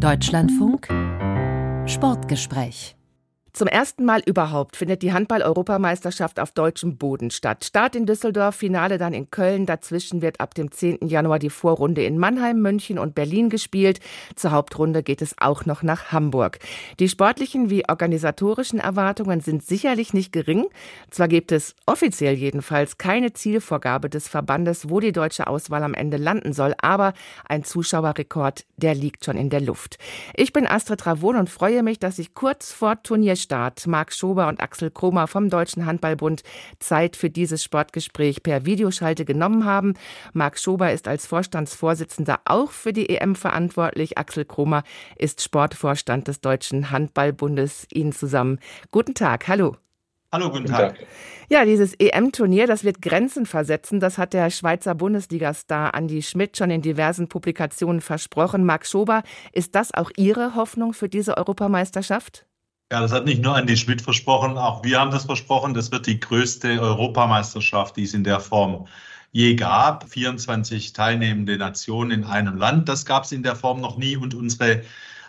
Deutschlandfunk. Sportgespräch zum ersten Mal überhaupt findet die Handball-Europameisterschaft auf deutschem Boden statt. Start in Düsseldorf, Finale dann in Köln. Dazwischen wird ab dem 10. Januar die Vorrunde in Mannheim, München und Berlin gespielt. Zur Hauptrunde geht es auch noch nach Hamburg. Die sportlichen wie organisatorischen Erwartungen sind sicherlich nicht gering. Zwar gibt es offiziell jedenfalls keine Zielvorgabe des Verbandes, wo die deutsche Auswahl am Ende landen soll, aber ein Zuschauerrekord, der liegt schon in der Luft. Ich bin Astrid Travon und freue mich, dass ich kurz vor Turnier Start Marc Schober und Axel Kromer vom Deutschen Handballbund Zeit für dieses Sportgespräch per Videoschalte genommen haben. Marc Schober ist als Vorstandsvorsitzender auch für die EM verantwortlich. Axel Kromer ist Sportvorstand des Deutschen Handballbundes. Ihnen zusammen. Guten Tag, hallo. Hallo, guten Tag. Ja, dieses EM-Turnier, das wird Grenzen versetzen. Das hat der Schweizer Bundesliga-Star Andi Schmidt schon in diversen Publikationen versprochen. Marc Schober, ist das auch Ihre Hoffnung für diese Europameisterschaft? Ja, das hat nicht nur Andi Schmidt versprochen, auch wir haben das versprochen. Das wird die größte Europameisterschaft, die es in der Form je gab. 24 teilnehmende Nationen in einem Land. Das gab es in der Form noch nie. Und unsere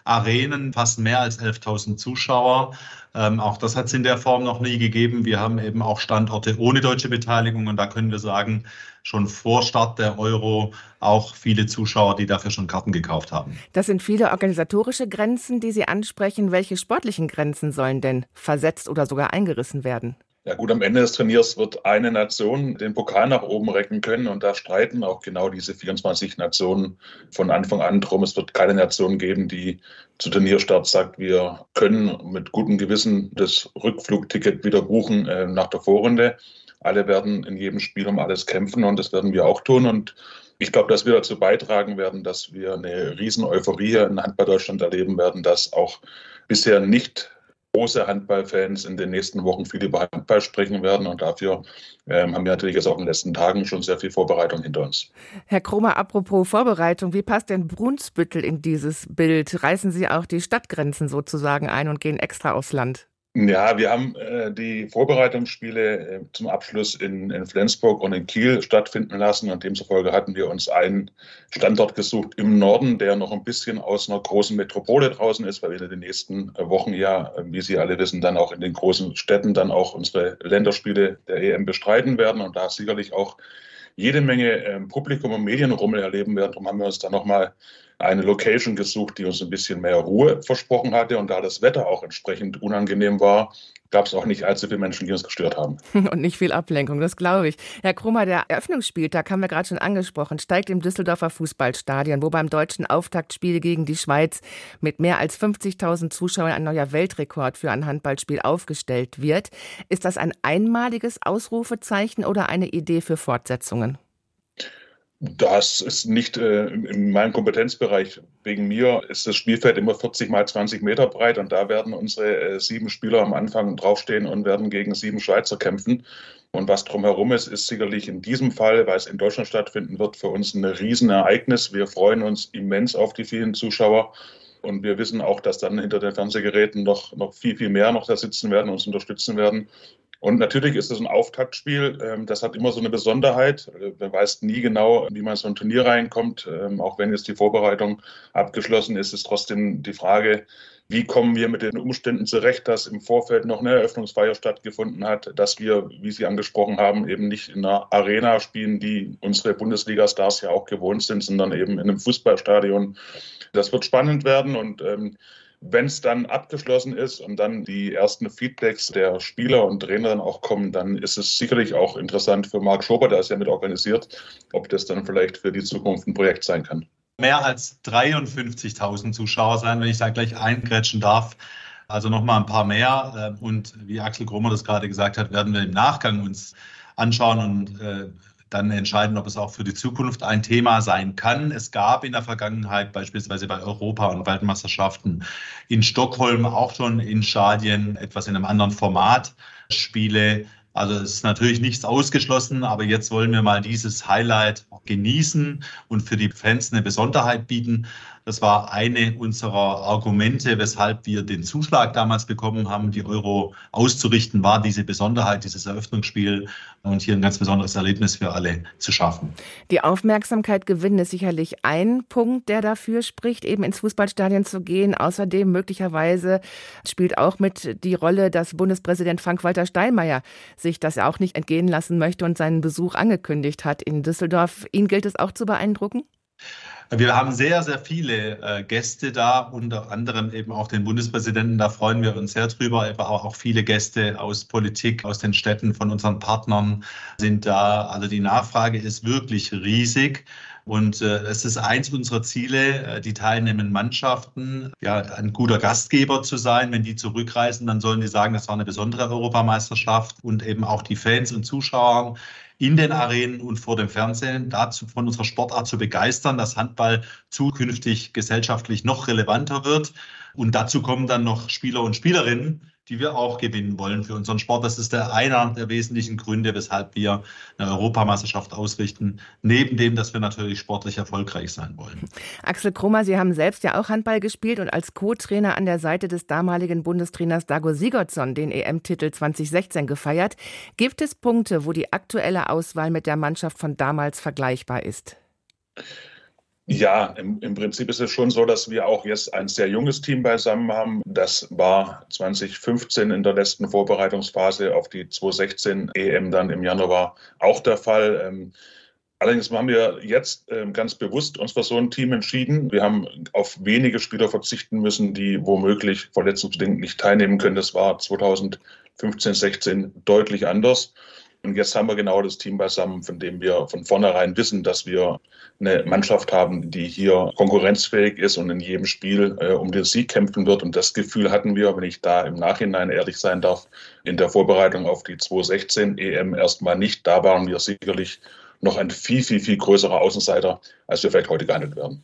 Arenen fassen mehr als 11.000 Zuschauer. Ähm, auch das hat es in der Form noch nie gegeben. Wir haben eben auch Standorte ohne deutsche Beteiligung und da können wir sagen, schon vor Start der Euro auch viele Zuschauer, die dafür schon Karten gekauft haben. Das sind viele organisatorische Grenzen, die Sie ansprechen. Welche sportlichen Grenzen sollen denn versetzt oder sogar eingerissen werden? Ja gut, am Ende des Turniers wird eine Nation den Pokal nach oben recken können und da streiten auch genau diese 24 Nationen von Anfang an drum. Es wird keine Nation geben, die zu Turnierstart sagt, wir können mit gutem Gewissen das Rückflugticket wieder buchen äh, nach der Vorrunde. Alle werden in jedem Spiel um alles kämpfen und das werden wir auch tun und ich glaube, dass wir dazu beitragen werden, dass wir eine riesen Euphorie in Handball Deutschland erleben werden, dass auch bisher nicht große Handballfans in den nächsten Wochen viel über Handball sprechen werden. Und dafür ähm, haben wir natürlich jetzt auch in den letzten Tagen schon sehr viel Vorbereitung hinter uns. Herr Kromer, apropos Vorbereitung, wie passt denn Brunsbüttel in dieses Bild? Reißen Sie auch die Stadtgrenzen sozusagen ein und gehen extra aufs Land? Ja, wir haben äh, die Vorbereitungsspiele äh, zum Abschluss in, in, Flensburg und in Kiel stattfinden lassen und demzufolge hatten wir uns einen Standort gesucht im Norden, der noch ein bisschen aus einer großen Metropole draußen ist, weil wir in den nächsten Wochen ja, wie Sie alle wissen, dann auch in den großen Städten dann auch unsere Länderspiele der EM bestreiten werden und da sicherlich auch jede Menge äh, Publikum und Medienrummel erleben werden. Darum haben wir uns dann nochmal eine Location gesucht, die uns ein bisschen mehr Ruhe versprochen hatte. Und da das Wetter auch entsprechend unangenehm war, gab es auch nicht allzu viele Menschen, die uns gestört haben. Und nicht viel Ablenkung, das glaube ich. Herr Krummer, der Eröffnungsspieltag haben wir gerade schon angesprochen, steigt im Düsseldorfer Fußballstadion, wo beim deutschen Auftaktspiel gegen die Schweiz mit mehr als 50.000 Zuschauern ein neuer Weltrekord für ein Handballspiel aufgestellt wird. Ist das ein einmaliges Ausrufezeichen oder eine Idee für Fortsetzungen? Das ist nicht äh, in meinem Kompetenzbereich. Wegen mir ist das Spielfeld immer 40 mal 20 Meter breit und da werden unsere äh, sieben Spieler am Anfang draufstehen und werden gegen sieben Schweizer kämpfen. Und was drumherum ist, ist sicherlich in diesem Fall, weil es in Deutschland stattfinden wird, für uns ein Riesenereignis. Wir freuen uns immens auf die vielen Zuschauer. Und wir wissen auch, dass dann hinter den Fernsehgeräten noch, noch viel, viel mehr noch da sitzen werden, uns unterstützen werden. Und natürlich ist es ein Auftaktspiel. Ähm, das hat immer so eine Besonderheit. Man weiß nie genau, wie man so ein Turnier reinkommt. Ähm, auch wenn jetzt die Vorbereitung abgeschlossen ist, ist trotzdem die Frage, wie kommen wir mit den Umständen zurecht, dass im Vorfeld noch eine Eröffnungsfeier stattgefunden hat, dass wir, wie Sie angesprochen haben, eben nicht in einer Arena spielen, die unsere Bundesliga-Stars ja auch gewohnt sind, sondern eben in einem Fußballstadion. Das wird spannend werden und ähm, wenn es dann abgeschlossen ist und dann die ersten Feedbacks der Spieler und Trainer dann auch kommen, dann ist es sicherlich auch interessant für Marc Schober, der es ja mit organisiert, ob das dann vielleicht für die Zukunft ein Projekt sein kann. Mehr als 53.000 Zuschauer sein, wenn ich da gleich eingrätschen darf. Also nochmal ein paar mehr. Äh, und wie Axel Kromer das gerade gesagt hat, werden wir im Nachgang uns anschauen und äh, dann entscheiden, ob es auch für die Zukunft ein Thema sein kann. Es gab in der Vergangenheit beispielsweise bei Europa- und Weltmeisterschaften in Stockholm auch schon in Stadien etwas in einem anderen Format Spiele. Also es ist natürlich nichts ausgeschlossen, aber jetzt wollen wir mal dieses Highlight genießen und für die Fans eine Besonderheit bieten. Das war eine unserer Argumente, weshalb wir den Zuschlag damals bekommen haben, die Euro auszurichten, war diese Besonderheit, dieses Eröffnungsspiel und hier ein ganz besonderes Erlebnis für alle zu schaffen. Die Aufmerksamkeit gewinnen ist sicherlich ein Punkt, der dafür spricht, eben ins Fußballstadion zu gehen. Außerdem möglicherweise spielt auch mit die Rolle, dass Bundespräsident Frank-Walter Steinmeier sich das auch nicht entgehen lassen möchte und seinen Besuch angekündigt hat in Düsseldorf. Ihn gilt es auch zu beeindrucken? Wir haben sehr, sehr viele äh, Gäste da, unter anderem eben auch den Bundespräsidenten. Da freuen wir uns sehr drüber. Aber auch viele Gäste aus Politik, aus den Städten von unseren Partnern sind da. Also die Nachfrage ist wirklich riesig. Und äh, es ist eins unserer Ziele, äh, die teilnehmenden Mannschaften, ja, ein guter Gastgeber zu sein. Wenn die zurückreisen, dann sollen die sagen, das war eine besondere Europameisterschaft und eben auch die Fans und Zuschauer in den Arenen und vor dem Fernsehen dazu von unserer Sportart zu begeistern, dass Handball zukünftig gesellschaftlich noch relevanter wird. Und dazu kommen dann noch Spieler und Spielerinnen, die wir auch gewinnen wollen für unseren Sport. Das ist der einer der wesentlichen Gründe, weshalb wir eine Europameisterschaft ausrichten, neben dem, dass wir natürlich sportlich erfolgreich sein wollen. Axel Krummer, Sie haben selbst ja auch Handball gespielt und als Co-Trainer an der Seite des damaligen Bundestrainers Dago Sigurdsson den EM-Titel 2016 gefeiert. Gibt es Punkte, wo die aktuelle Auswahl mit der Mannschaft von damals vergleichbar ist? Ja, im, im, Prinzip ist es schon so, dass wir auch jetzt ein sehr junges Team beisammen haben. Das war 2015 in der letzten Vorbereitungsphase auf die 2016 EM dann im Januar auch der Fall. Ähm, allerdings haben wir jetzt ähm, ganz bewusst uns für so ein Team entschieden. Wir haben auf wenige Spieler verzichten müssen, die womöglich verletzungsbedingt nicht teilnehmen können. Das war 2015, 16 deutlich anders. Und jetzt haben wir genau das Team beisammen, von dem wir von vornherein wissen, dass wir eine Mannschaft haben, die hier konkurrenzfähig ist und in jedem Spiel äh, um den Sieg kämpfen wird. Und das Gefühl hatten wir, wenn ich da im Nachhinein ehrlich sein darf, in der Vorbereitung auf die 2016 EM erstmal nicht. Da waren wir sicherlich noch ein viel, viel, viel größerer Außenseiter, als wir vielleicht heute gehandelt werden.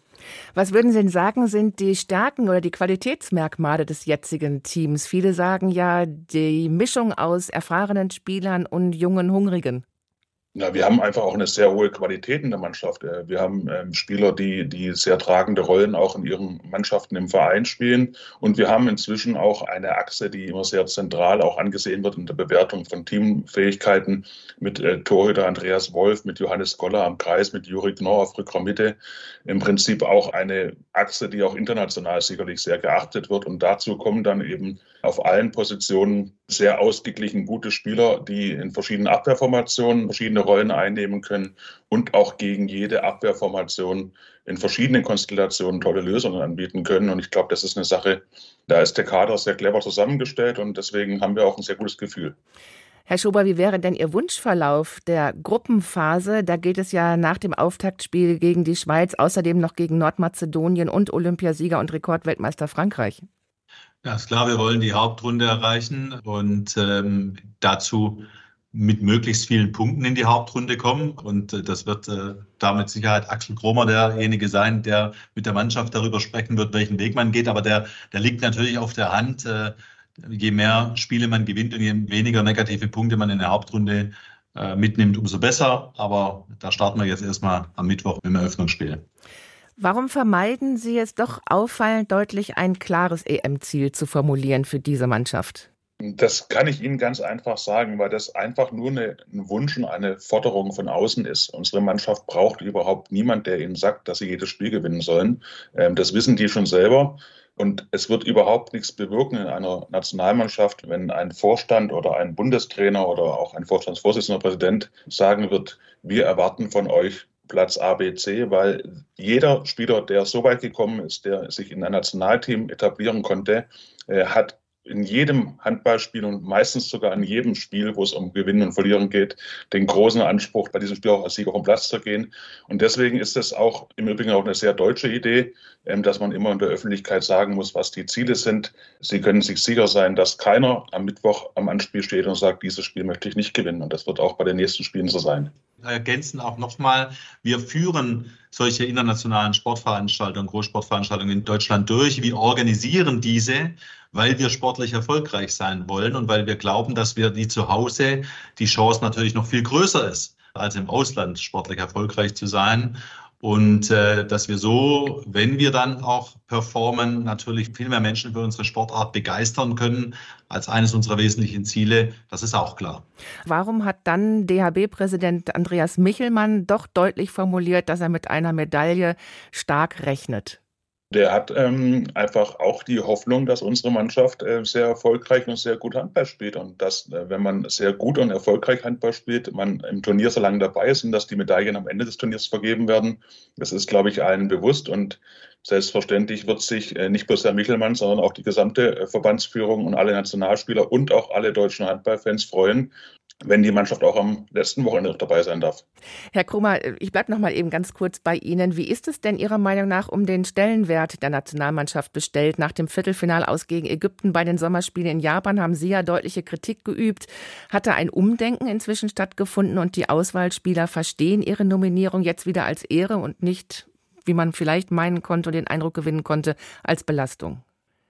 Was würden Sie denn sagen, sind die Stärken oder die Qualitätsmerkmale des jetzigen Teams? Viele sagen ja, die Mischung aus erfahrenen Spielern und jungen Hungrigen. Ja, wir haben einfach auch eine sehr hohe Qualität in der Mannschaft. Äh, wir haben ähm, Spieler, die, die sehr tragende Rollen auch in ihren Mannschaften im Verein spielen. Und wir haben inzwischen auch eine Achse, die immer sehr zentral auch angesehen wird in der Bewertung von Teamfähigkeiten mit äh, Torhüter Andreas Wolf, mit Johannes Goller am Kreis, mit Juri Knorr auf Rückraum-Mitte. Im Prinzip auch eine Achse, die auch international sicherlich sehr geachtet wird. Und dazu kommen dann eben auf allen Positionen sehr ausgeglichen gute Spieler, die in verschiedenen Abwehrformationen verschiedene Rollen einnehmen können und auch gegen jede Abwehrformation in verschiedenen Konstellationen tolle Lösungen anbieten können. Und ich glaube, das ist eine Sache, da ist der Kader sehr clever zusammengestellt und deswegen haben wir auch ein sehr gutes Gefühl. Herr Schober, wie wäre denn Ihr Wunschverlauf der Gruppenphase? Da geht es ja nach dem Auftaktspiel gegen die Schweiz außerdem noch gegen Nordmazedonien und Olympiasieger und Rekordweltmeister Frankreich. Ja, ist klar, wir wollen die Hauptrunde erreichen und ähm, dazu mit möglichst vielen Punkten in die Hauptrunde kommen. Und äh, das wird äh, da mit Sicherheit Axel Kromer derjenige sein, der mit der Mannschaft darüber sprechen wird, welchen Weg man geht. Aber der, der liegt natürlich auf der Hand. Äh, je mehr Spiele man gewinnt und je weniger negative Punkte man in der Hauptrunde äh, mitnimmt, umso besser. Aber da starten wir jetzt erstmal am Mittwoch mit dem Eröffnungsspiel. Warum vermeiden Sie es doch auffallend deutlich, ein klares EM-Ziel zu formulieren für diese Mannschaft? Das kann ich Ihnen ganz einfach sagen, weil das einfach nur eine, ein Wunsch und eine Forderung von außen ist. Unsere Mannschaft braucht überhaupt niemand, der ihnen sagt, dass sie jedes Spiel gewinnen sollen. Ähm, das wissen die schon selber. Und es wird überhaupt nichts bewirken in einer Nationalmannschaft, wenn ein Vorstand oder ein Bundestrainer oder auch ein Vorstandsvorsitzender Präsident sagen wird, wir erwarten von euch Platz A, B, C, weil jeder Spieler, der so weit gekommen ist, der sich in ein Nationalteam etablieren konnte, äh, hat in jedem Handballspiel und meistens sogar in jedem Spiel, wo es um Gewinnen und Verlieren geht, den großen Anspruch, bei diesem Spiel auch als Sieger vom Platz zu gehen. Und deswegen ist es auch im Übrigen auch eine sehr deutsche Idee, ähm, dass man immer in der Öffentlichkeit sagen muss, was die Ziele sind. Sie können sich sicher sein, dass keiner am Mittwoch am Anspiel steht und sagt, dieses Spiel möchte ich nicht gewinnen. Und das wird auch bei den nächsten Spielen so sein ergänzen auch nochmal, wir führen solche internationalen Sportveranstaltungen, Großsportveranstaltungen in Deutschland durch. Wir organisieren diese, weil wir sportlich erfolgreich sein wollen und weil wir glauben, dass wir die zu Hause die Chance natürlich noch viel größer ist, als im Ausland sportlich erfolgreich zu sein. Und äh, dass wir so, wenn wir dann auch performen, natürlich viel mehr Menschen für unsere Sportart begeistern können als eines unserer wesentlichen Ziele, das ist auch klar. Warum hat dann DHB-Präsident Andreas Michelmann doch deutlich formuliert, dass er mit einer Medaille stark rechnet? Der hat ähm, einfach auch die Hoffnung, dass unsere Mannschaft äh, sehr erfolgreich und sehr gut Handball spielt. Und dass, äh, wenn man sehr gut und erfolgreich Handball spielt, man im Turnier so lange dabei ist und dass die Medaillen am Ende des Turniers vergeben werden. Das ist, glaube ich, allen bewusst. Und selbstverständlich wird sich äh, nicht bloß Herr Michelmann, sondern auch die gesamte äh, Verbandsführung und alle Nationalspieler und auch alle deutschen Handballfans freuen, wenn die Mannschaft auch am letzten Wochenende dabei sein darf. Herr Krummer, ich bleibe noch mal eben ganz kurz bei Ihnen. Wie ist es denn Ihrer Meinung nach um den Stellenwert der Nationalmannschaft bestellt? Nach dem Viertelfinal aus gegen Ägypten bei den Sommerspielen in Japan haben Sie ja deutliche Kritik geübt. Hatte ein Umdenken inzwischen stattgefunden und die Auswahlspieler verstehen ihre Nominierung jetzt wieder als Ehre und nicht, wie man vielleicht meinen konnte und den Eindruck gewinnen konnte, als Belastung?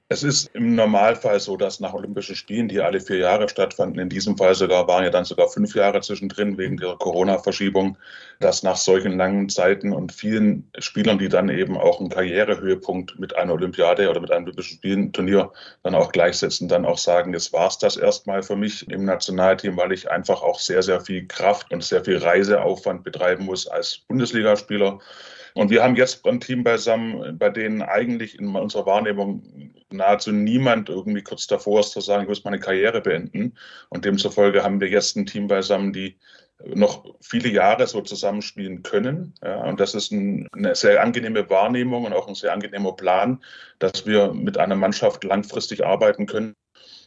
Es ist im Normalfall so, dass nach Olympischen Spielen, die alle vier Jahre stattfanden, in diesem Fall sogar waren ja dann sogar fünf Jahre zwischendrin wegen der Corona-Verschiebung, dass nach solchen langen Zeiten und vielen Spielern, die dann eben auch einen Karrierehöhepunkt mit einer Olympiade oder mit einem Olympischen Spielen-Turnier dann auch gleichsetzen, dann auch sagen, es war es das erstmal für mich im Nationalteam, weil ich einfach auch sehr, sehr viel Kraft und sehr viel Reiseaufwand betreiben muss als Bundesligaspieler. Und wir haben jetzt ein Team beisammen, bei denen eigentlich in unserer Wahrnehmung nahezu niemand irgendwie kurz davor ist zu sagen, ich muss meine Karriere beenden. Und demzufolge haben wir jetzt ein Team beisammen, die noch viele Jahre so zusammenspielen können. Ja, und das ist ein, eine sehr angenehme Wahrnehmung und auch ein sehr angenehmer Plan, dass wir mit einer Mannschaft langfristig arbeiten können.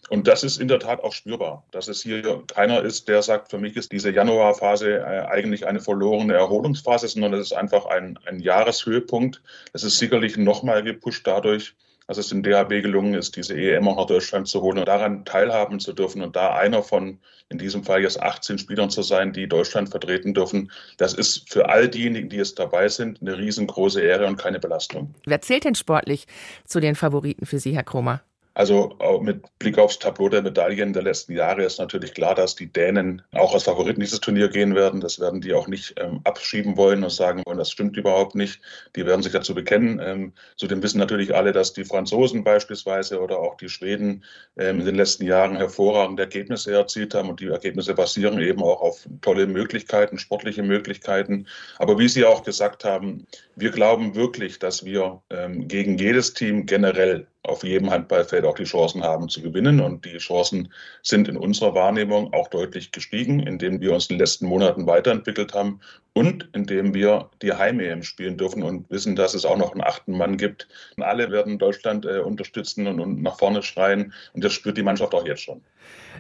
Und das ist in der Tat auch spürbar, dass es hier keiner ist, der sagt, für mich ist diese Januarphase äh, eigentlich eine verlorene Erholungsphase, sondern es ist einfach ein, ein Jahreshöhepunkt. Es ist sicherlich nochmal gepusht dadurch, dass es dem DHB gelungen ist, diese EM auch nach Deutschland zu holen und daran teilhaben zu dürfen und da einer von in diesem Fall jetzt 18 Spielern zu sein, die Deutschland vertreten dürfen, das ist für all diejenigen, die jetzt dabei sind, eine riesengroße Ehre und keine Belastung. Wer zählt denn sportlich zu den Favoriten für Sie, Herr Kromer? Also mit Blick aufs Tableau der Medaillen der letzten Jahre ist natürlich klar, dass die Dänen auch als Favoriten dieses Turnier gehen werden. Das werden die auch nicht ähm, abschieben wollen und sagen wollen, das stimmt überhaupt nicht. Die werden sich dazu bekennen. Ähm, zudem wissen natürlich alle, dass die Franzosen beispielsweise oder auch die Schweden ähm, in den letzten Jahren hervorragende Ergebnisse erzielt haben und die Ergebnisse basieren eben auch auf tolle Möglichkeiten, sportliche Möglichkeiten. Aber wie Sie auch gesagt haben, wir glauben wirklich, dass wir ähm, gegen jedes Team generell auf jedem Handballfeld auch die Chancen haben zu gewinnen. Und die Chancen sind in unserer Wahrnehmung auch deutlich gestiegen, indem wir uns in den letzten Monaten weiterentwickelt haben und indem wir die Heim-EM spielen dürfen und wissen, dass es auch noch einen achten Mann gibt. Und alle werden Deutschland äh, unterstützen und, und nach vorne schreien. Und das spürt die Mannschaft auch jetzt schon.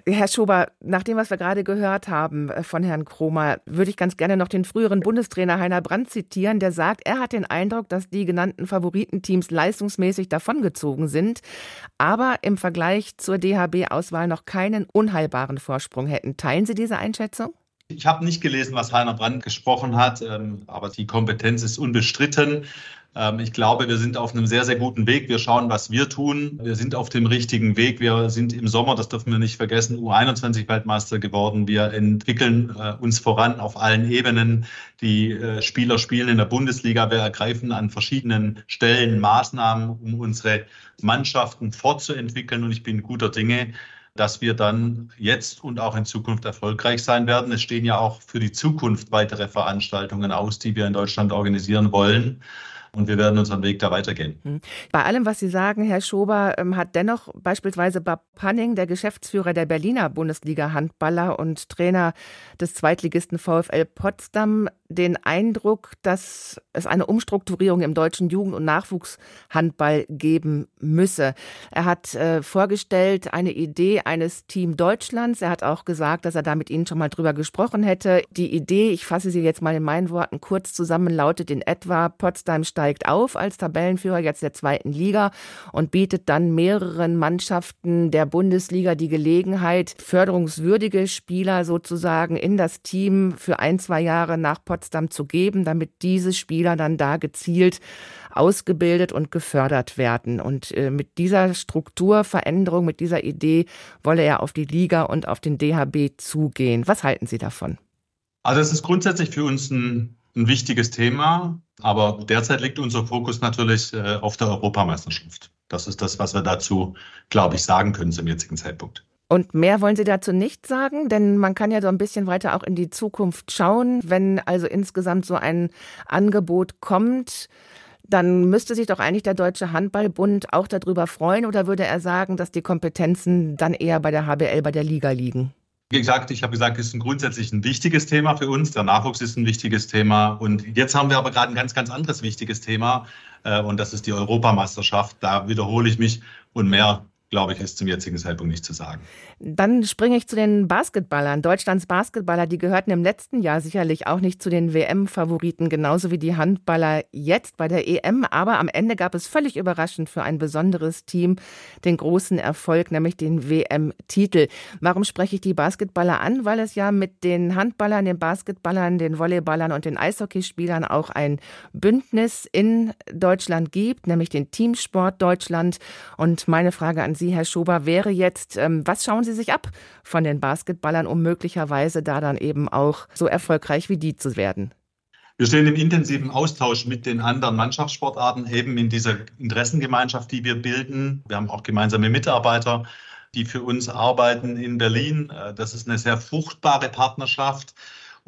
Herr Schober, nach dem, was wir gerade gehört haben äh, von Herrn Kromer, würde ich ganz gerne noch den früheren Bundestrainer Heiner Brandt zitieren, der sagt, er hat den Eindruck, dass die genannten Favoritenteams leistungsmäßig davongezogen sind, aber im Vergleich zur DHB-Auswahl noch keinen unheilbaren Vorsprung hätten. Teilen Sie diese Einschätzung? Ich habe nicht gelesen, was Heiner Brandt gesprochen hat, ähm, aber die Kompetenz ist unbestritten. Ähm, ich glaube, wir sind auf einem sehr, sehr guten Weg. Wir schauen, was wir tun. Wir sind auf dem richtigen Weg. Wir sind im Sommer, das dürfen wir nicht vergessen, U21-Weltmeister geworden. Wir entwickeln äh, uns voran auf allen Ebenen. Die äh, Spieler spielen in der Bundesliga. Wir ergreifen an verschiedenen Stellen Maßnahmen, um unsere Mannschaften fortzuentwickeln. Und ich bin guter Dinge, dass wir dann jetzt und auch in Zukunft erfolgreich sein werden. Es stehen ja auch für die Zukunft weitere Veranstaltungen aus, die wir in Deutschland organisieren wollen. Und wir werden unseren Weg da weitergehen. Hm. Bei allem, was Sie sagen, Herr Schober, ähm, hat dennoch beispielsweise Bob Panning, der Geschäftsführer der Berliner Bundesliga-Handballer und Trainer des Zweitligisten VfL Potsdam, den Eindruck, dass es eine Umstrukturierung im deutschen Jugend- und Nachwuchshandball geben müsse. Er hat äh, vorgestellt eine Idee eines Team Deutschlands. Er hat auch gesagt, dass er da mit Ihnen schon mal drüber gesprochen hätte. Die Idee, ich fasse sie jetzt mal in meinen Worten kurz zusammen, lautet in etwa, Potsdam steigt auf als Tabellenführer jetzt der zweiten Liga und bietet dann mehreren Mannschaften der Bundesliga die Gelegenheit, förderungswürdige Spieler sozusagen in das Team für ein, zwei Jahre nach Potsdam zu geben, damit diese Spieler dann da gezielt ausgebildet und gefördert werden. Und äh, mit dieser Strukturveränderung, mit dieser Idee wolle er auf die Liga und auf den DHB zugehen. Was halten Sie davon? Also es ist grundsätzlich für uns ein ein wichtiges Thema, aber derzeit liegt unser Fokus natürlich äh, auf der Europameisterschaft. Das ist das, was wir dazu, glaube ich, sagen können zum jetzigen Zeitpunkt. Und mehr wollen Sie dazu nicht sagen, denn man kann ja so ein bisschen weiter auch in die Zukunft schauen. Wenn also insgesamt so ein Angebot kommt, dann müsste sich doch eigentlich der Deutsche Handballbund auch darüber freuen oder würde er sagen, dass die Kompetenzen dann eher bei der HBL, bei der Liga liegen? Wie gesagt, ich habe gesagt, es ist ein grundsätzlich ein wichtiges Thema für uns. Der Nachwuchs ist ein wichtiges Thema. Und jetzt haben wir aber gerade ein ganz, ganz anderes wichtiges Thema. Äh, und das ist die Europameisterschaft. Da wiederhole ich mich und mehr glaube ich, ist zum jetzigen Zeitpunkt nicht zu sagen. Dann springe ich zu den Basketballern. Deutschlands Basketballer, die gehörten im letzten Jahr sicherlich auch nicht zu den WM-Favoriten, genauso wie die Handballer jetzt bei der EM. Aber am Ende gab es völlig überraschend für ein besonderes Team den großen Erfolg, nämlich den WM-Titel. Warum spreche ich die Basketballer an? Weil es ja mit den Handballern, den Basketballern, den Volleyballern und den Eishockeyspielern auch ein Bündnis in Deutschland gibt, nämlich den Teamsport Deutschland. Und meine Frage an Sie, Herr Schober, wäre jetzt, ähm, was schauen Sie sich ab von den Basketballern, um möglicherweise da dann eben auch so erfolgreich wie die zu werden? Wir stehen im intensiven Austausch mit den anderen Mannschaftssportarten, eben in dieser Interessengemeinschaft, die wir bilden. Wir haben auch gemeinsame Mitarbeiter, die für uns arbeiten in Berlin. Äh, das ist eine sehr fruchtbare Partnerschaft.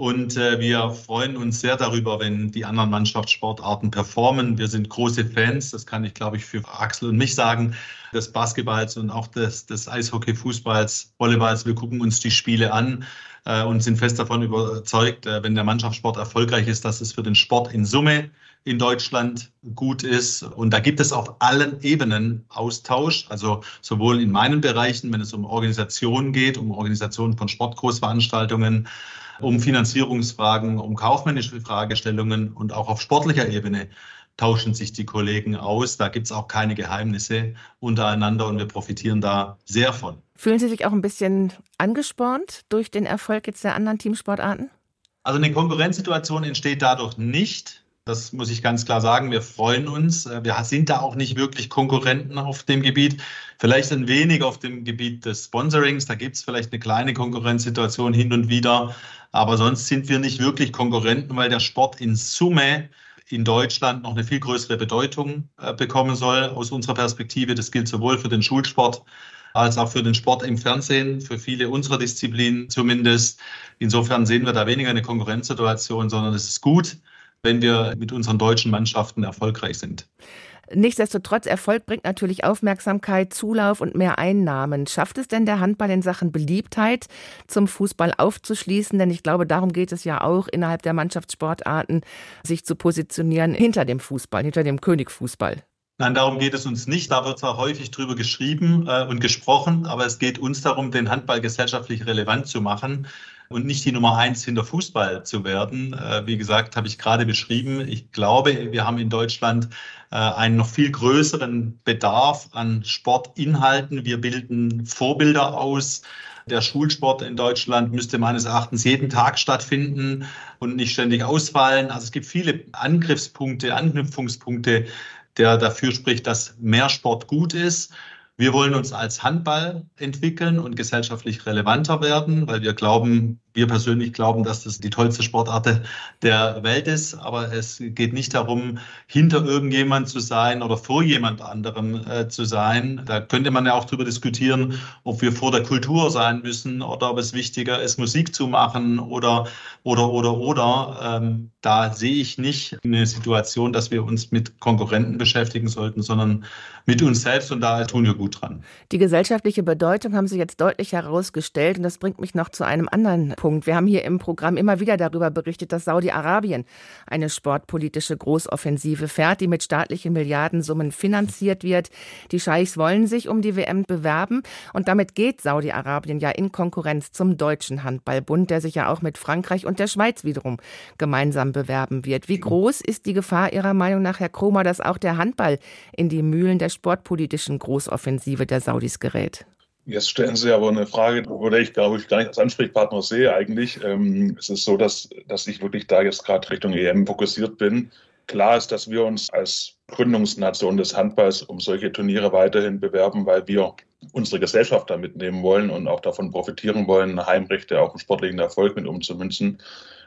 Und äh, wir freuen uns sehr darüber, wenn die anderen Mannschaftssportarten performen. Wir sind große Fans, das kann ich, glaube ich, für Axel und mich sagen, des Basketballs und auch des, des Eishockey, Fußballs, Volleyballs. Wir gucken uns die Spiele an äh, und sind fest davon überzeugt, äh, wenn der Mannschaftssport erfolgreich ist, dass es für den Sport in Summe in Deutschland gut ist. Und da gibt es auf allen Ebenen Austausch, also sowohl in meinen Bereichen, wenn es um Organisationen geht, um Organisationen von Sportgroßveranstaltungen, um Finanzierungsfragen, um kaufmännische Fragestellungen und auch auf sportlicher Ebene tauschen sich die Kollegen aus. Da gibt es auch keine Geheimnisse untereinander und wir profitieren da sehr von. Fühlen Sie sich auch ein bisschen angespornt durch den Erfolg jetzt der anderen Teamsportarten? Also eine Konkurrenzsituation entsteht dadurch nicht. Das muss ich ganz klar sagen. Wir freuen uns. Wir sind da auch nicht wirklich Konkurrenten auf dem Gebiet. Vielleicht ein wenig auf dem Gebiet des Sponsorings. Da gibt es vielleicht eine kleine Konkurrenzsituation hin und wieder. Aber sonst sind wir nicht wirklich Konkurrenten, weil der Sport in Summe in Deutschland noch eine viel größere Bedeutung äh, bekommen soll aus unserer Perspektive. Das gilt sowohl für den Schulsport als auch für den Sport im Fernsehen, für viele unserer Disziplinen zumindest. Insofern sehen wir da weniger eine Konkurrenzsituation, sondern es ist gut, wenn wir mit unseren deutschen Mannschaften erfolgreich sind. Nichtsdestotrotz, Erfolg bringt natürlich Aufmerksamkeit, Zulauf und mehr Einnahmen. Schafft es denn der Handball in Sachen Beliebtheit zum Fußball aufzuschließen? Denn ich glaube, darum geht es ja auch innerhalb der Mannschaftssportarten, sich zu positionieren hinter dem Fußball, hinter dem Königfußball. Nein, darum geht es uns nicht. Da wird zwar häufig drüber geschrieben äh, und gesprochen, aber es geht uns darum, den Handball gesellschaftlich relevant zu machen und nicht die Nummer eins hinter Fußball zu werden. Äh, wie gesagt, habe ich gerade beschrieben. Ich glaube, wir haben in Deutschland äh, einen noch viel größeren Bedarf an Sportinhalten. Wir bilden Vorbilder aus. Der Schulsport in Deutschland müsste meines Erachtens jeden Tag stattfinden und nicht ständig ausfallen. Also es gibt viele Angriffspunkte, Anknüpfungspunkte, der dafür spricht, dass mehr Sport gut ist. Wir wollen uns als Handball entwickeln und gesellschaftlich relevanter werden, weil wir glauben, wir persönlich glauben, dass das die tollste Sportart der Welt ist. Aber es geht nicht darum, hinter irgendjemand zu sein oder vor jemand anderem äh, zu sein. Da könnte man ja auch darüber diskutieren, ob wir vor der Kultur sein müssen oder ob es wichtiger ist, Musik zu machen oder, oder, oder, oder. Ähm, da sehe ich nicht eine Situation, dass wir uns mit Konkurrenten beschäftigen sollten, sondern mit uns selbst und da tun wir gut dran. Die gesellschaftliche Bedeutung haben Sie jetzt deutlich herausgestellt und das bringt mich noch zu einem anderen Punkt. Wir haben hier im Programm immer wieder darüber berichtet, dass Saudi-Arabien eine sportpolitische Großoffensive fährt, die mit staatlichen Milliardensummen finanziert wird. Die Scheichs wollen sich um die WM bewerben und damit geht Saudi-Arabien ja in Konkurrenz zum Deutschen Handballbund, der sich ja auch mit Frankreich und der Schweiz wiederum gemeinsam bewerben wird. Wie groß ist die Gefahr Ihrer Meinung nach, Herr Kromer, dass auch der Handball in die Mühlen der sportpolitischen Großoffensive der Saudis gerät? Jetzt stellen Sie aber eine Frage, wo ich, glaube ich, gar nicht als Ansprechpartner sehe eigentlich. Ähm, es ist so, dass, dass ich wirklich da jetzt gerade Richtung EM fokussiert bin. Klar ist, dass wir uns als Gründungsnation des Handballs um solche Turniere weiterhin bewerben, weil wir unsere Gesellschaft da mitnehmen wollen und auch davon profitieren wollen, Heimrechte auch im sportlichen Erfolg mit umzumünzen.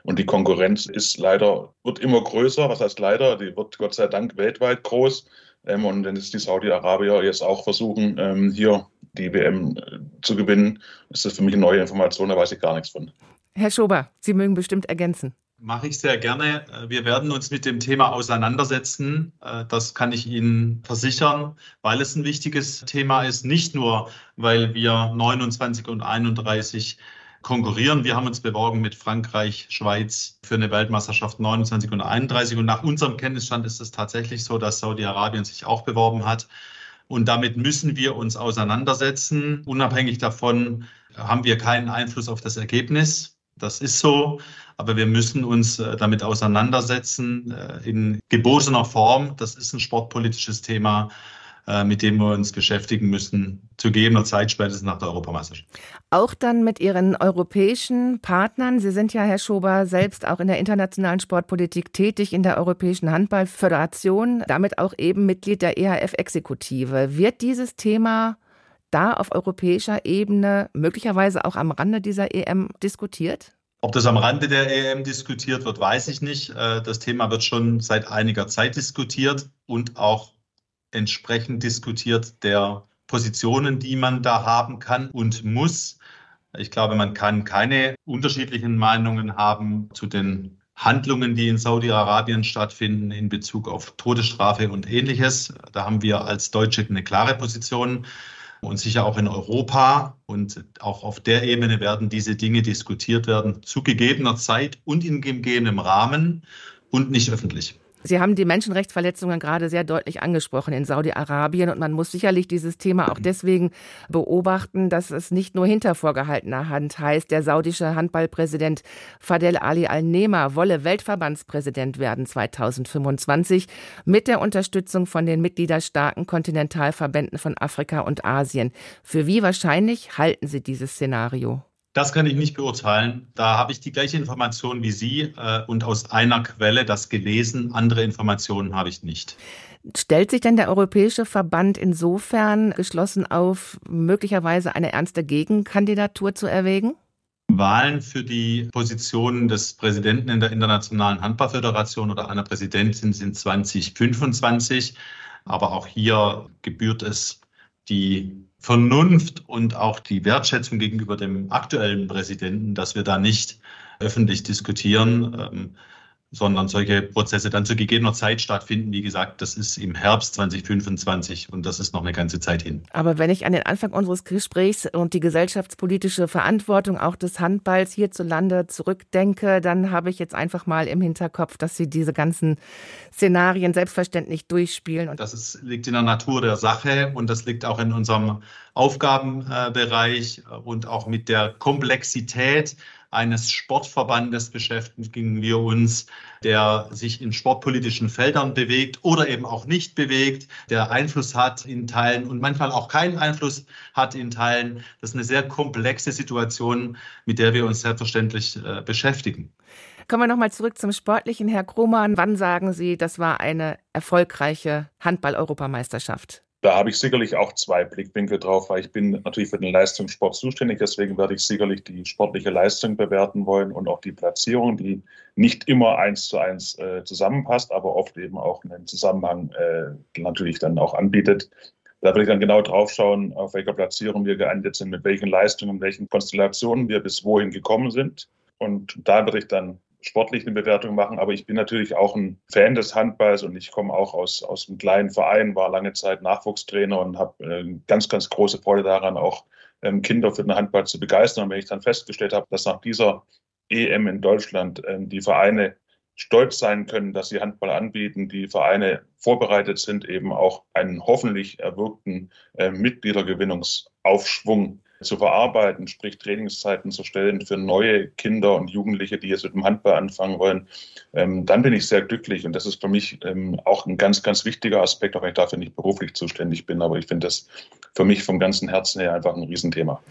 Und die Konkurrenz ist leider, wird immer größer. Was heißt leider? Die wird Gott sei Dank weltweit groß. Ähm, und wenn jetzt die Saudi-Arabier jetzt auch versuchen, ähm, hier die WM äh, zu gewinnen, ist das für mich eine neue Information, da weiß ich gar nichts von. Herr Schober, Sie mögen bestimmt ergänzen. Mache ich sehr gerne. Äh, wir werden uns mit dem Thema auseinandersetzen. Äh, das kann ich Ihnen versichern, weil es ein wichtiges Thema ist. Nicht nur, weil wir 29 und 31 konkurrieren. Wir haben uns beworben mit Frankreich, Schweiz für eine Weltmeisterschaft 29 und 31. Und nach unserem Kenntnisstand ist es tatsächlich so, dass Saudi-Arabien sich auch beworben hat. Und damit müssen wir uns auseinandersetzen. Unabhängig davon haben wir keinen Einfluss auf das Ergebnis. Das ist so. Aber wir müssen uns äh, damit auseinandersetzen äh, in gebotener Form. Das ist ein sportpolitisches Thema. Äh, mit dem wir uns beschäftigen müssen, zu gegebener Zeit, spätestens nach der Europameisterschaft. Auch dann mit Ihren europäischen Partnern. Sie sind ja, Herr Schober, selbst auch in der internationalen Sportpolitik tätig, in der Europäischen Handballföderation, damit auch eben Mitglied der EHF-Exekutive. Wird dieses Thema da auf europäischer Ebene möglicherweise auch am Rande dieser EM diskutiert? Ob das am Rande der EM diskutiert wird, weiß ich nicht. Äh, das Thema wird schon seit einiger Zeit diskutiert und auch entsprechend diskutiert der Positionen, die man da haben kann und muss. Ich glaube, man kann keine unterschiedlichen Meinungen haben zu den Handlungen, die in Saudi-Arabien stattfinden in Bezug auf Todesstrafe und ähnliches. Da haben wir als Deutsche eine klare Position und sicher auch in Europa. Und auch auf der Ebene werden diese Dinge diskutiert werden, zu gegebener Zeit und in gegebenem Rahmen und nicht öffentlich. Sie haben die Menschenrechtsverletzungen gerade sehr deutlich angesprochen in Saudi-Arabien und man muss sicherlich dieses Thema auch deswegen beobachten, dass es nicht nur hinter vorgehaltener Hand heißt, der saudische Handballpräsident Fadel Ali Al-Nema wolle Weltverbandspräsident werden 2025 mit der Unterstützung von den mitgliederstarken Kontinentalverbänden von Afrika und Asien. Für wie wahrscheinlich halten Sie dieses Szenario? Das kann ich nicht beurteilen. Da habe ich die gleiche Information wie Sie äh, und aus einer Quelle das gelesen. Andere Informationen habe ich nicht. Stellt sich denn der Europäische Verband insofern geschlossen auf, möglicherweise eine ernste Gegenkandidatur zu erwägen? Wahlen für die Position des Präsidenten in der Internationalen Handballföderation oder einer Präsidentin sind 2025. Aber auch hier gebührt es die Vernunft und auch die Wertschätzung gegenüber dem aktuellen Präsidenten, dass wir da nicht öffentlich diskutieren. Sondern solche Prozesse dann zu gegebener Zeit stattfinden. Wie gesagt, das ist im Herbst 2025 und das ist noch eine ganze Zeit hin. Aber wenn ich an den Anfang unseres Gesprächs und die gesellschaftspolitische Verantwortung auch des Handballs hierzulande zurückdenke, dann habe ich jetzt einfach mal im Hinterkopf, dass Sie diese ganzen Szenarien selbstverständlich durchspielen. Und das ist, liegt in der Natur der Sache und das liegt auch in unserem Aufgabenbereich und auch mit der Komplexität eines Sportverbandes beschäftigen wir uns, der sich in sportpolitischen Feldern bewegt oder eben auch nicht bewegt, der Einfluss hat in Teilen und manchmal auch keinen Einfluss hat in Teilen. Das ist eine sehr komplexe Situation, mit der wir uns selbstverständlich äh, beschäftigen. Kommen wir nochmal zurück zum Sportlichen. Herr Krohmann, wann sagen Sie, das war eine erfolgreiche Handball-Europameisterschaft? Da habe ich sicherlich auch zwei Blickwinkel drauf, weil ich bin natürlich für den Leistungssport zuständig. Deswegen werde ich sicherlich die sportliche Leistung bewerten wollen und auch die Platzierung, die nicht immer eins zu eins äh, zusammenpasst, aber oft eben auch einen Zusammenhang äh, natürlich dann auch anbietet. Da will ich dann genau drauf schauen, auf welcher Platzierung wir geendet sind, mit welchen Leistungen, welchen Konstellationen wir bis wohin gekommen sind. Und da würde ich dann sportlich eine Bewertung machen, aber ich bin natürlich auch ein Fan des Handballs und ich komme auch aus, aus einem kleinen Verein, war lange Zeit Nachwuchstrainer und habe äh, ganz, ganz große Freude daran, auch ähm, Kinder für den Handball zu begeistern. Und wenn ich dann festgestellt habe, dass nach dieser EM in Deutschland ähm, die Vereine stolz sein können, dass sie Handball anbieten, die Vereine vorbereitet sind, eben auch einen hoffentlich erwirkten äh, Mitgliedergewinnungsaufschwung zu verarbeiten, sprich Trainingszeiten zu stellen für neue Kinder und Jugendliche, die jetzt mit dem Handball anfangen wollen, ähm, dann bin ich sehr glücklich. Und das ist für mich ähm, auch ein ganz, ganz wichtiger Aspekt, auch wenn ich dafür nicht beruflich zuständig bin. Aber ich finde das für mich vom ganzen Herzen her einfach ein Riesenthema.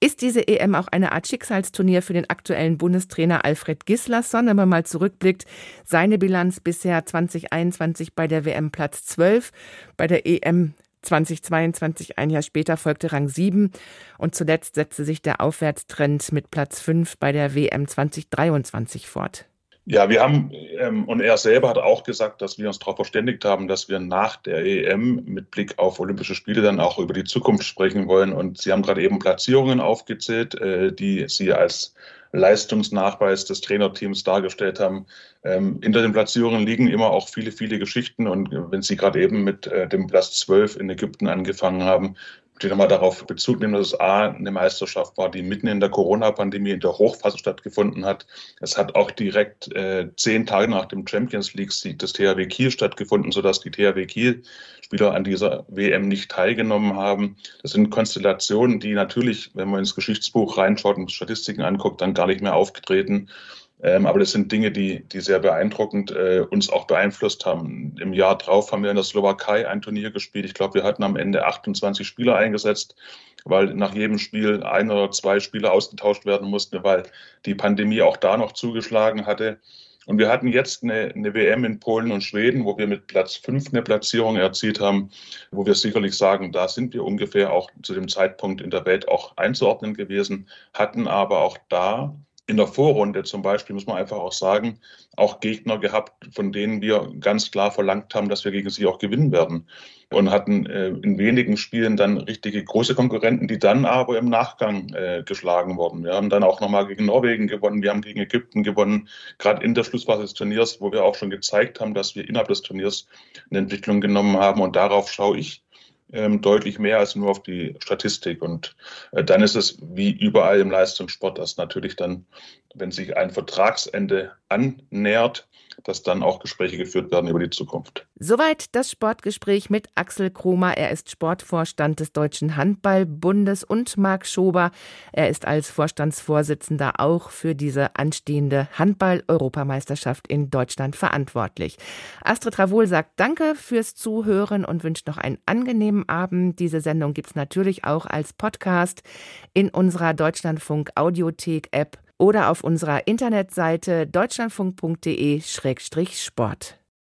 Ist diese EM auch eine Art Schicksalsturnier für den aktuellen Bundestrainer Alfred Gislason, wenn man mal zurückblickt? Seine Bilanz bisher 2021 bei der WM Platz 12, bei der EM 2022, ein Jahr später, folgte Rang 7 und zuletzt setzte sich der Aufwärtstrend mit Platz 5 bei der WM 2023 fort. Ja, wir haben, ähm, und er selber hat auch gesagt, dass wir uns darauf verständigt haben, dass wir nach der EM mit Blick auf Olympische Spiele dann auch über die Zukunft sprechen wollen. Und Sie haben gerade eben Platzierungen aufgezählt, äh, die Sie als Leistungsnachweis des Trainerteams dargestellt haben. Ähm, hinter den Platzierungen liegen immer auch viele, viele Geschichten. Und wenn Sie gerade eben mit äh, dem Platz 12 in Ägypten angefangen haben, ich nochmal darauf Bezug nehmen, dass es A, eine Meisterschaft war, die mitten in der Corona-Pandemie in der Hochphase stattgefunden hat. Es hat auch direkt äh, zehn Tage nach dem Champions League-Sieg des THW Kiel stattgefunden, sodass die THW Kiel-Spieler an dieser WM nicht teilgenommen haben. Das sind Konstellationen, die natürlich, wenn man ins Geschichtsbuch reinschaut und Statistiken anguckt, dann gar nicht mehr aufgetreten ähm, aber das sind Dinge, die, die sehr beeindruckend äh, uns auch beeinflusst haben. Im Jahr drauf haben wir in der Slowakei ein Turnier gespielt. Ich glaube, wir hatten am Ende 28 Spieler eingesetzt, weil nach jedem Spiel ein oder zwei Spieler ausgetauscht werden mussten, weil die Pandemie auch da noch zugeschlagen hatte. Und wir hatten jetzt eine, eine, WM in Polen und Schweden, wo wir mit Platz fünf eine Platzierung erzielt haben, wo wir sicherlich sagen, da sind wir ungefähr auch zu dem Zeitpunkt in der Welt auch einzuordnen gewesen, hatten aber auch da in der Vorrunde zum Beispiel, muss man einfach auch sagen, auch Gegner gehabt, von denen wir ganz klar verlangt haben, dass wir gegen sie auch gewinnen werden. Und hatten äh, in wenigen Spielen dann richtige große Konkurrenten, die dann aber im Nachgang äh, geschlagen wurden. Wir haben dann auch nochmal gegen Norwegen gewonnen, wir haben gegen Ägypten gewonnen, gerade in der Schlussphase des Turniers, wo wir auch schon gezeigt haben, dass wir innerhalb des Turniers eine Entwicklung genommen haben. Und darauf schaue ich ähm, deutlich mehr als nur auf die Statistik. Und äh, dann ist es wie überall im Leistungssport, dass natürlich dann, wenn sich ein Vertragsende annähert, dass dann auch Gespräche geführt werden über die Zukunft. Soweit das Sportgespräch mit Axel Kromer. Er ist Sportvorstand des Deutschen Handballbundes und Marc Schober. Er ist als Vorstandsvorsitzender auch für diese anstehende Handball-Europameisterschaft in Deutschland verantwortlich. Astrid Ravol sagt Danke fürs Zuhören und wünscht noch einen angenehmen Abend. Diese Sendung gibt es natürlich auch als Podcast in unserer Deutschlandfunk Audiothek-App oder auf unserer Internetseite deutschlandfunk.de-sport.